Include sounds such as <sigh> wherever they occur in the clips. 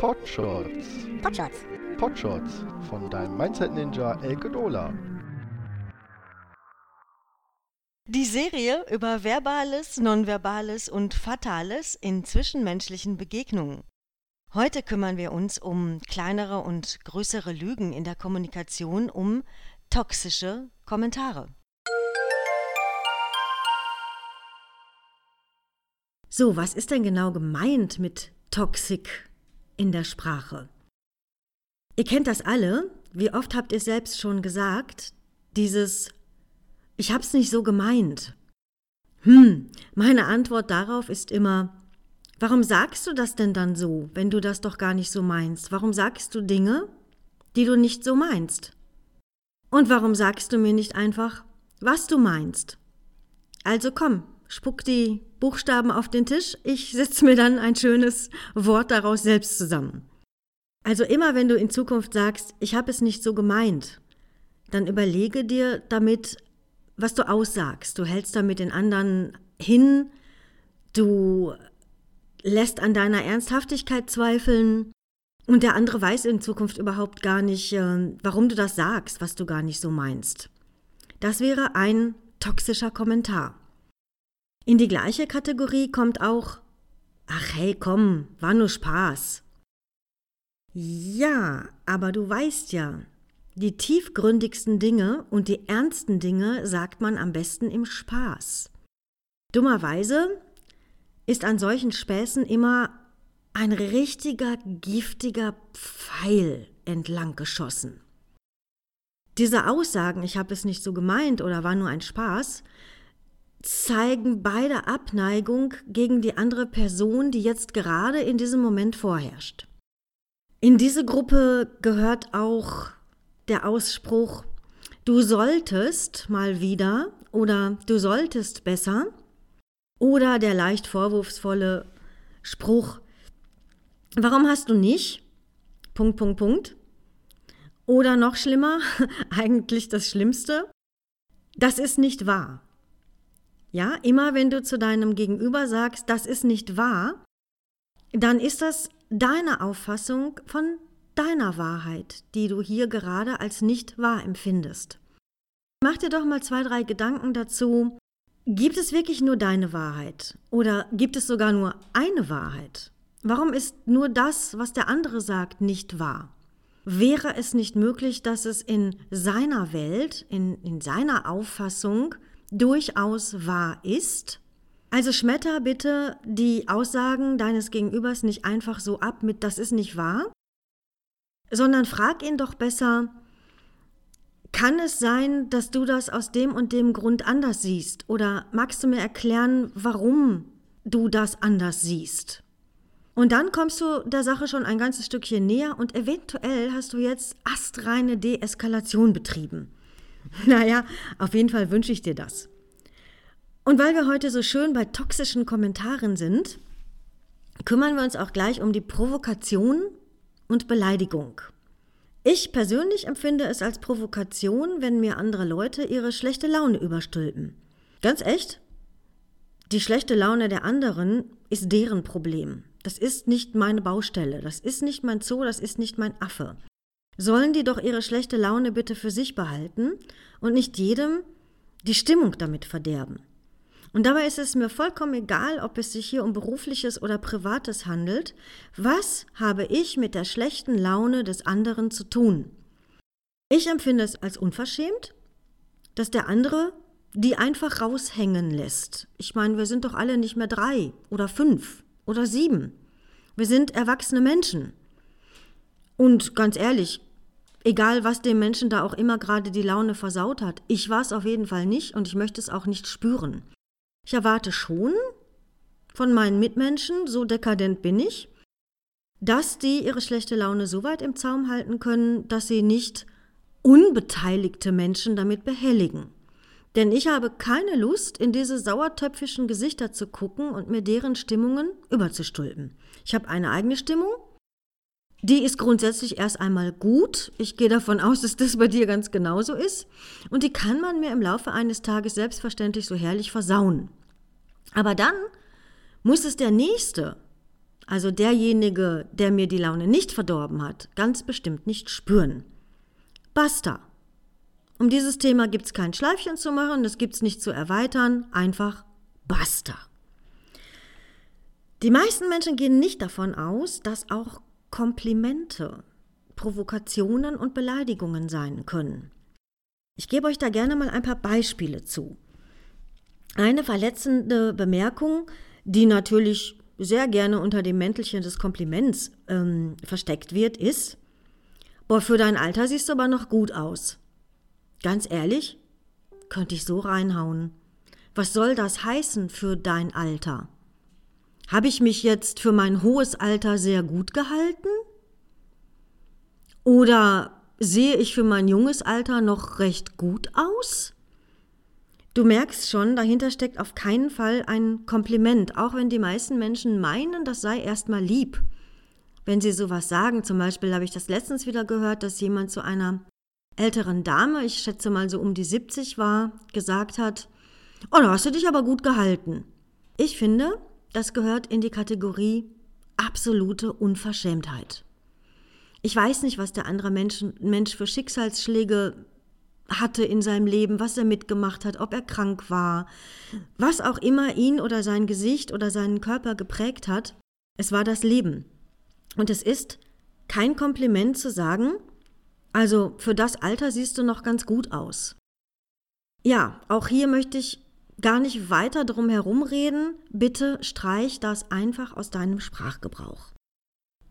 Potshots. Potshots. Potshots von deinem Mindset Ninja Elke Dola. Die Serie über Verbales, Nonverbales und Fatales in zwischenmenschlichen Begegnungen. Heute kümmern wir uns um kleinere und größere Lügen in der Kommunikation, um toxische Kommentare. So, was ist denn genau gemeint mit Toxik in der Sprache? Ihr kennt das alle. Wie oft habt ihr selbst schon gesagt, dieses Ich hab's nicht so gemeint. Hm, meine Antwort darauf ist immer, warum sagst du das denn dann so, wenn du das doch gar nicht so meinst? Warum sagst du Dinge, die du nicht so meinst? Und warum sagst du mir nicht einfach, was du meinst? Also komm, spuck die Buchstaben auf den Tisch, ich setze mir dann ein schönes Wort daraus selbst zusammen. Also immer wenn du in Zukunft sagst, ich habe es nicht so gemeint, dann überlege dir damit, was du aussagst. Du hältst damit den anderen hin, du lässt an deiner Ernsthaftigkeit zweifeln und der andere weiß in Zukunft überhaupt gar nicht, äh, warum du das sagst, was du gar nicht so meinst. Das wäre ein toxischer Kommentar. In die gleiche Kategorie kommt auch Ach hey, komm, war nur Spaß. Ja, aber du weißt ja, die tiefgründigsten Dinge und die ernsten Dinge sagt man am besten im Spaß. Dummerweise ist an solchen Späßen immer ein richtiger giftiger Pfeil entlang geschossen. Diese Aussagen, ich habe es nicht so gemeint oder war nur ein Spaß, zeigen beide Abneigung gegen die andere Person, die jetzt gerade in diesem Moment vorherrscht. In diese Gruppe gehört auch der Ausspruch, du solltest mal wieder oder du solltest besser oder der leicht vorwurfsvolle Spruch, warum hast du nicht? Punkt, Punkt, Punkt. Oder noch schlimmer, <laughs> eigentlich das Schlimmste, das ist nicht wahr. Ja, immer wenn du zu deinem Gegenüber sagst, das ist nicht wahr, dann ist das deine Auffassung von deiner Wahrheit, die du hier gerade als nicht wahr empfindest. Mach dir doch mal zwei, drei Gedanken dazu. Gibt es wirklich nur deine Wahrheit? Oder gibt es sogar nur eine Wahrheit? Warum ist nur das, was der andere sagt, nicht wahr? Wäre es nicht möglich, dass es in seiner Welt, in, in seiner Auffassung durchaus wahr ist. Also schmetter bitte die Aussagen deines Gegenübers nicht einfach so ab mit das ist nicht wahr, sondern frag ihn doch besser, kann es sein, dass du das aus dem und dem Grund anders siehst? Oder magst du mir erklären, warum du das anders siehst? Und dann kommst du der Sache schon ein ganzes Stückchen näher und eventuell hast du jetzt astreine Deeskalation betrieben. <laughs> Naja, auf jeden Fall wünsche ich dir das. Und weil wir heute so schön bei toxischen Kommentaren sind, kümmern wir uns auch gleich um die Provokation und Beleidigung. Ich persönlich empfinde es als Provokation, wenn mir andere Leute ihre schlechte Laune überstülpen. Ganz echt? Die schlechte Laune der anderen ist deren Problem. Das ist nicht meine Baustelle, das ist nicht mein Zoo, das ist nicht mein Affe sollen die doch ihre schlechte Laune bitte für sich behalten und nicht jedem die Stimmung damit verderben. Und dabei ist es mir vollkommen egal, ob es sich hier um berufliches oder privates handelt. Was habe ich mit der schlechten Laune des anderen zu tun? Ich empfinde es als unverschämt, dass der andere die einfach raushängen lässt. Ich meine, wir sind doch alle nicht mehr drei oder fünf oder sieben. Wir sind erwachsene Menschen. Und ganz ehrlich, egal was dem Menschen da auch immer gerade die Laune versaut hat, ich war es auf jeden Fall nicht und ich möchte es auch nicht spüren. Ich erwarte schon von meinen Mitmenschen, so dekadent bin ich, dass die ihre schlechte Laune so weit im Zaum halten können, dass sie nicht unbeteiligte Menschen damit behelligen. Denn ich habe keine Lust, in diese sauertöpfischen Gesichter zu gucken und mir deren Stimmungen überzustülpen. Ich habe eine eigene Stimmung die ist grundsätzlich erst einmal gut. Ich gehe davon aus, dass das bei dir ganz genauso ist. Und die kann man mir im Laufe eines Tages selbstverständlich so herrlich versauen. Aber dann muss es der Nächste also derjenige, der mir die Laune nicht verdorben hat, ganz bestimmt nicht spüren. Basta. Um dieses Thema gibt es kein Schleifchen zu machen, das gibt es nicht zu erweitern, einfach basta. Die meisten Menschen gehen nicht davon aus, dass auch Komplimente, Provokationen und Beleidigungen sein können. Ich gebe euch da gerne mal ein paar Beispiele zu. Eine verletzende Bemerkung, die natürlich sehr gerne unter dem Mäntelchen des Kompliments ähm, versteckt wird, ist, boah, für dein Alter siehst du aber noch gut aus. Ganz ehrlich, könnte ich so reinhauen. Was soll das heißen für dein Alter? Habe ich mich jetzt für mein hohes Alter sehr gut gehalten? Oder sehe ich für mein junges Alter noch recht gut aus? Du merkst schon, dahinter steckt auf keinen Fall ein Kompliment, auch wenn die meisten Menschen meinen, das sei erstmal lieb. Wenn sie sowas sagen, zum Beispiel habe ich das letztens wieder gehört, dass jemand zu einer älteren Dame, ich schätze mal so um die 70 war, gesagt hat, oh, da hast du dich aber gut gehalten. Ich finde, das gehört in die Kategorie absolute Unverschämtheit. Ich weiß nicht, was der andere Mensch, Mensch für Schicksalsschläge hatte in seinem Leben, was er mitgemacht hat, ob er krank war, was auch immer ihn oder sein Gesicht oder seinen Körper geprägt hat. Es war das Leben. Und es ist kein Kompliment zu sagen, also für das Alter siehst du noch ganz gut aus. Ja, auch hier möchte ich gar nicht weiter drum herumreden. Bitte streich das einfach aus deinem Sprachgebrauch.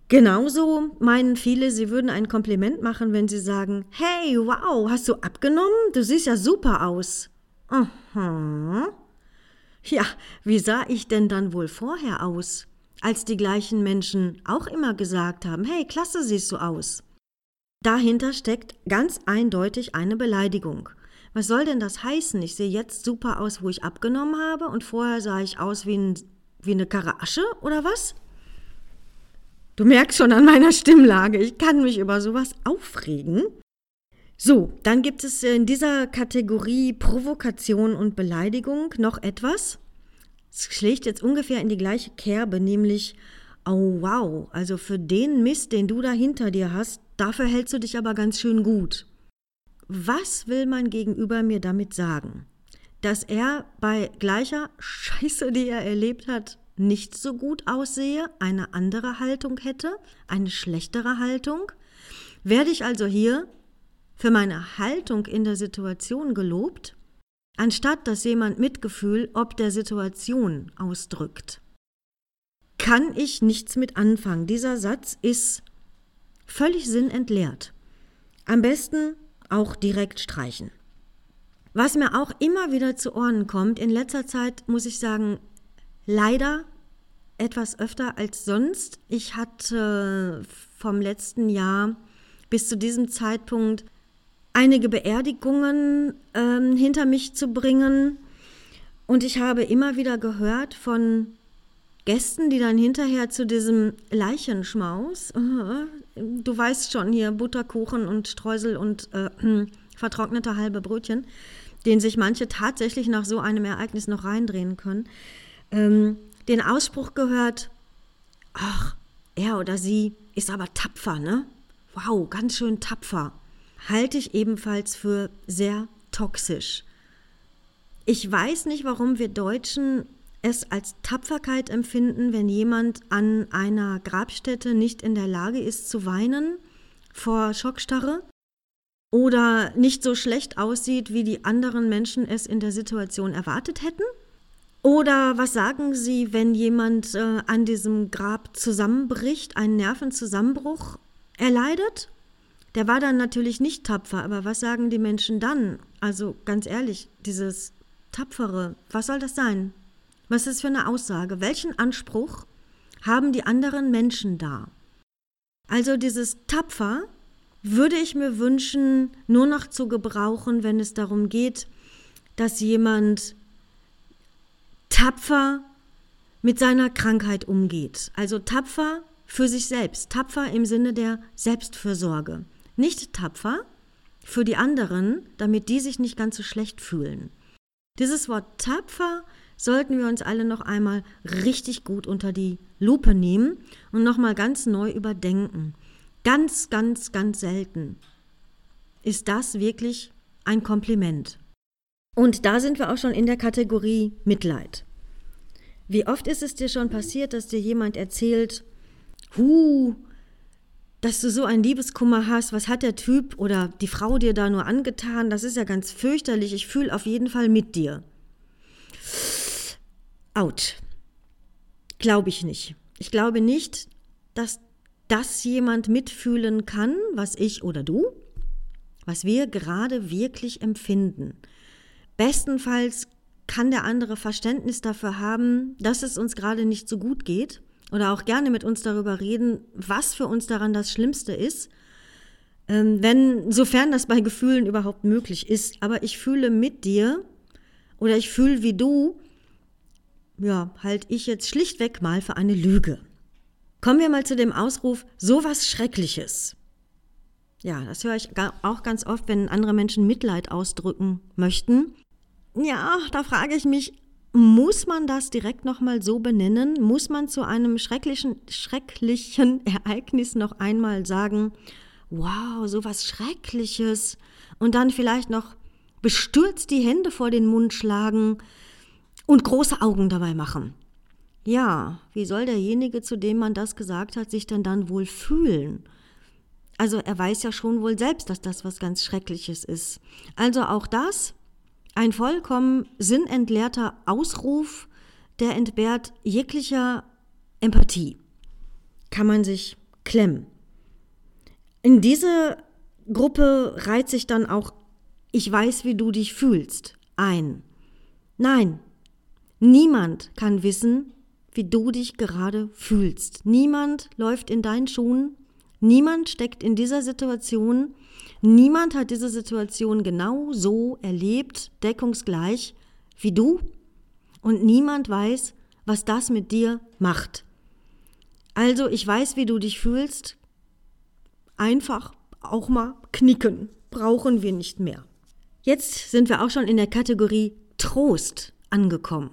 Genauso meinen viele, sie würden ein Kompliment machen, wenn sie sagen, hey, wow, hast du abgenommen? Du siehst ja super aus. Aha. Ja, wie sah ich denn dann wohl vorher aus? Als die gleichen Menschen auch immer gesagt haben, hey, klasse siehst du aus. Dahinter steckt ganz eindeutig eine Beleidigung. Was soll denn das heißen? Ich sehe jetzt super aus, wo ich abgenommen habe und vorher sah ich aus wie, ein, wie eine Karasche oder was? Du merkst schon an meiner Stimmlage, ich kann mich über sowas aufregen. So, dann gibt es in dieser Kategorie Provokation und Beleidigung noch etwas. Es schlägt jetzt ungefähr in die gleiche Kerbe, nämlich, oh wow, also für den Mist, den du da hinter dir hast, dafür hältst du dich aber ganz schön gut. Was will mein Gegenüber mir damit sagen? Dass er bei gleicher Scheiße, die er erlebt hat, nicht so gut aussehe, eine andere Haltung hätte, eine schlechtere Haltung? Werde ich also hier für meine Haltung in der Situation gelobt, anstatt dass jemand Mitgefühl ob der Situation ausdrückt? Kann ich nichts mit anfangen. Dieser Satz ist völlig sinnentleert. Am besten auch direkt streichen. Was mir auch immer wieder zu Ohren kommt, in letzter Zeit muss ich sagen, Leider etwas öfter als sonst. Ich hatte vom letzten Jahr bis zu diesem Zeitpunkt einige Beerdigungen äh, hinter mich zu bringen. Und ich habe immer wieder gehört von Gästen, die dann hinterher zu diesem Leichenschmaus, <laughs> du weißt schon hier, Butterkuchen und Streusel und äh, <clears throat> vertrocknete halbe Brötchen, den sich manche tatsächlich nach so einem Ereignis noch reindrehen können ähm, den Ausspruch gehört, ach, er oder sie ist aber tapfer, ne? Wow, ganz schön tapfer. Halte ich ebenfalls für sehr toxisch. Ich weiß nicht, warum wir Deutschen es als Tapferkeit empfinden, wenn jemand an einer Grabstätte nicht in der Lage ist zu weinen vor Schockstarre oder nicht so schlecht aussieht, wie die anderen Menschen es in der Situation erwartet hätten. Oder was sagen Sie, wenn jemand äh, an diesem Grab zusammenbricht, einen Nervenzusammenbruch erleidet? Der war dann natürlich nicht tapfer, aber was sagen die Menschen dann? Also ganz ehrlich, dieses Tapfere, was soll das sein? Was ist das für eine Aussage? Welchen Anspruch haben die anderen Menschen da? Also dieses Tapfer würde ich mir wünschen, nur noch zu gebrauchen, wenn es darum geht, dass jemand tapfer mit seiner Krankheit umgeht. Also tapfer für sich selbst, tapfer im Sinne der Selbstfürsorge. Nicht tapfer für die anderen, damit die sich nicht ganz so schlecht fühlen. Dieses Wort tapfer sollten wir uns alle noch einmal richtig gut unter die Lupe nehmen und nochmal ganz neu überdenken. Ganz, ganz, ganz selten ist das wirklich ein Kompliment. Und da sind wir auch schon in der Kategorie Mitleid. Wie oft ist es dir schon passiert, dass dir jemand erzählt, hu, dass du so einen Liebeskummer hast, was hat der Typ oder die Frau dir da nur angetan, das ist ja ganz fürchterlich, ich fühle auf jeden Fall mit dir. Autsch. Glaube ich nicht. Ich glaube nicht, dass das jemand mitfühlen kann, was ich oder du, was wir gerade wirklich empfinden. Bestenfalls kann der andere Verständnis dafür haben, dass es uns gerade nicht so gut geht oder auch gerne mit uns darüber reden, was für uns daran das Schlimmste ist, ähm, wenn, sofern das bei Gefühlen überhaupt möglich ist. Aber ich fühle mit dir oder ich fühle wie du, ja, halt ich jetzt schlichtweg mal für eine Lüge. Kommen wir mal zu dem Ausruf, sowas Schreckliches. Ja, das höre ich auch ganz oft, wenn andere Menschen Mitleid ausdrücken möchten. Ja, da frage ich mich, muss man das direkt nochmal so benennen? Muss man zu einem schrecklichen, schrecklichen Ereignis noch einmal sagen, wow, so was Schreckliches und dann vielleicht noch bestürzt die Hände vor den Mund schlagen und große Augen dabei machen? Ja, wie soll derjenige, zu dem man das gesagt hat, sich denn dann wohl fühlen? Also er weiß ja schon wohl selbst, dass das was ganz Schreckliches ist. Also auch das ein vollkommen sinnentleerter Ausruf, der entbehrt jeglicher Empathie. Kann man sich klemmen. In diese Gruppe reiht sich dann auch Ich weiß, wie du dich fühlst ein. Nein, niemand kann wissen, wie du dich gerade fühlst. Niemand läuft in deinen Schuhen, niemand steckt in dieser Situation Niemand hat diese Situation genau so erlebt, deckungsgleich wie du. Und niemand weiß, was das mit dir macht. Also, ich weiß, wie du dich fühlst. Einfach auch mal knicken. Brauchen wir nicht mehr. Jetzt sind wir auch schon in der Kategorie Trost angekommen.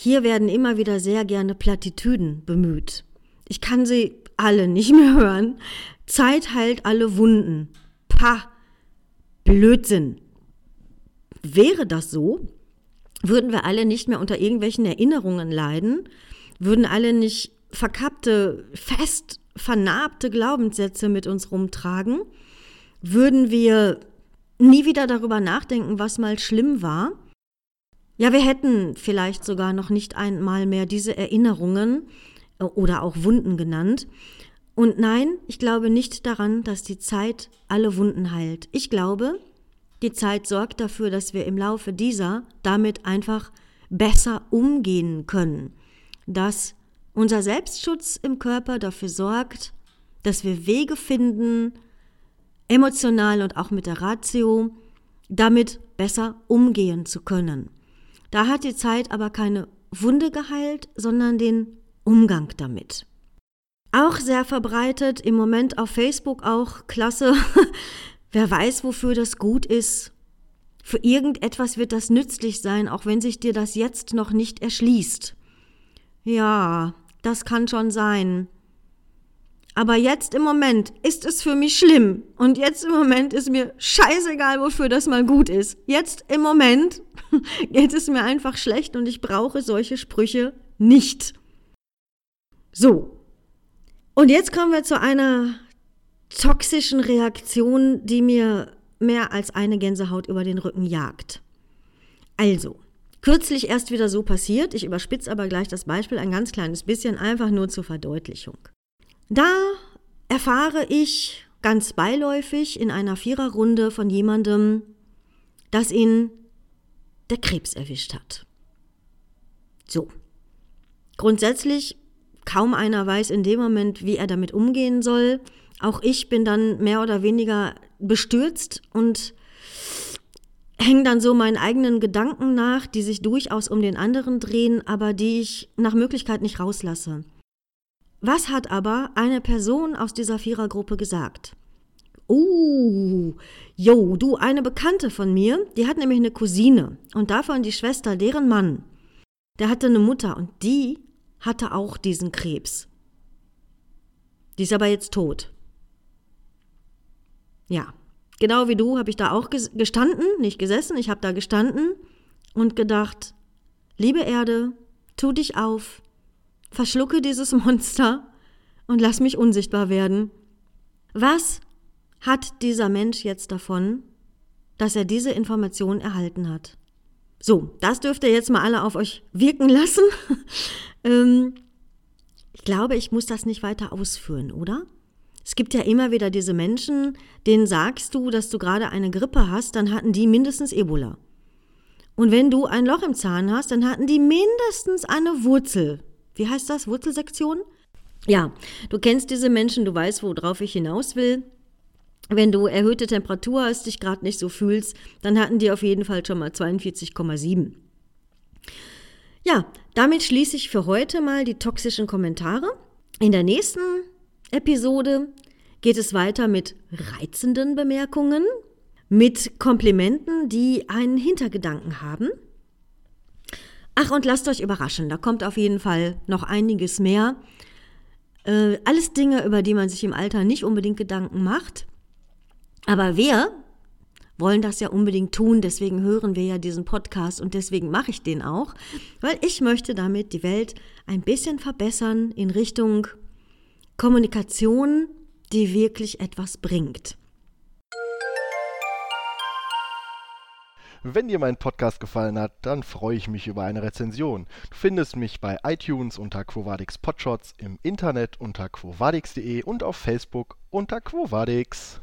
Hier werden immer wieder sehr gerne Plattitüden bemüht. Ich kann sie alle nicht mehr hören. Zeit heilt alle Wunden. Pah, Blödsinn. Wäre das so, würden wir alle nicht mehr unter irgendwelchen Erinnerungen leiden, würden alle nicht verkappte, fest vernarbte Glaubenssätze mit uns rumtragen, würden wir nie wieder darüber nachdenken, was mal schlimm war. Ja, wir hätten vielleicht sogar noch nicht einmal mehr diese Erinnerungen äh, oder auch Wunden genannt, und nein, ich glaube nicht daran, dass die Zeit alle Wunden heilt. Ich glaube, die Zeit sorgt dafür, dass wir im Laufe dieser damit einfach besser umgehen können. Dass unser Selbstschutz im Körper dafür sorgt, dass wir Wege finden, emotional und auch mit der Ratio, damit besser umgehen zu können. Da hat die Zeit aber keine Wunde geheilt, sondern den Umgang damit. Auch sehr verbreitet, im Moment auf Facebook auch klasse. <laughs> Wer weiß, wofür das gut ist. Für irgendetwas wird das nützlich sein, auch wenn sich dir das jetzt noch nicht erschließt. Ja, das kann schon sein. Aber jetzt im Moment ist es für mich schlimm. Und jetzt im Moment ist mir scheißegal, wofür das mal gut ist. Jetzt im Moment <laughs> geht es mir einfach schlecht und ich brauche solche Sprüche nicht. So, und jetzt kommen wir zu einer toxischen Reaktion, die mir mehr als eine Gänsehaut über den Rücken jagt. Also, kürzlich erst wieder so passiert, ich überspitze aber gleich das Beispiel ein ganz kleines bisschen, einfach nur zur Verdeutlichung. Da erfahre ich ganz beiläufig in einer Viererrunde von jemandem, dass ihn der Krebs erwischt hat. So. Grundsätzlich Kaum einer weiß in dem Moment, wie er damit umgehen soll. Auch ich bin dann mehr oder weniger bestürzt und hänge dann so meinen eigenen Gedanken nach, die sich durchaus um den anderen drehen, aber die ich nach Möglichkeit nicht rauslasse. Was hat aber eine Person aus dieser Vierergruppe gesagt? Oh, jo, du, eine Bekannte von mir, die hat nämlich eine Cousine und davon die Schwester, deren Mann. Der hatte eine Mutter und die hatte auch diesen Krebs. Die ist aber jetzt tot. Ja, genau wie du habe ich da auch gestanden, nicht gesessen, ich habe da gestanden und gedacht, liebe Erde, tu dich auf, verschlucke dieses <laughs> Monster und lass mich unsichtbar werden. Was hat dieser Mensch jetzt davon, dass er diese Information erhalten hat? So, das dürft ihr jetzt mal alle auf euch wirken lassen. <laughs> ähm, ich glaube, ich muss das nicht weiter ausführen, oder? Es gibt ja immer wieder diese Menschen, denen sagst du, dass du gerade eine Grippe hast, dann hatten die mindestens Ebola. Und wenn du ein Loch im Zahn hast, dann hatten die mindestens eine Wurzel. Wie heißt das? Wurzelsektion? Ja, du kennst diese Menschen, du weißt, worauf ich hinaus will. Wenn du erhöhte Temperatur hast, dich gerade nicht so fühlst, dann hatten die auf jeden Fall schon mal 42,7. Ja, damit schließe ich für heute mal die toxischen Kommentare. In der nächsten Episode geht es weiter mit reizenden Bemerkungen, mit Komplimenten, die einen Hintergedanken haben. Ach, und lasst euch überraschen, da kommt auf jeden Fall noch einiges mehr. Äh, alles Dinge, über die man sich im Alter nicht unbedingt Gedanken macht. Aber wir wollen das ja unbedingt tun, deswegen hören wir ja diesen Podcast und deswegen mache ich den auch, weil ich möchte damit die Welt ein bisschen verbessern in Richtung Kommunikation, die wirklich etwas bringt. Wenn dir mein Podcast gefallen hat, dann freue ich mich über eine Rezension. Du findest mich bei iTunes unter Quovadix Podshots, im Internet unter quovadix.de und auf Facebook unter Quovadix.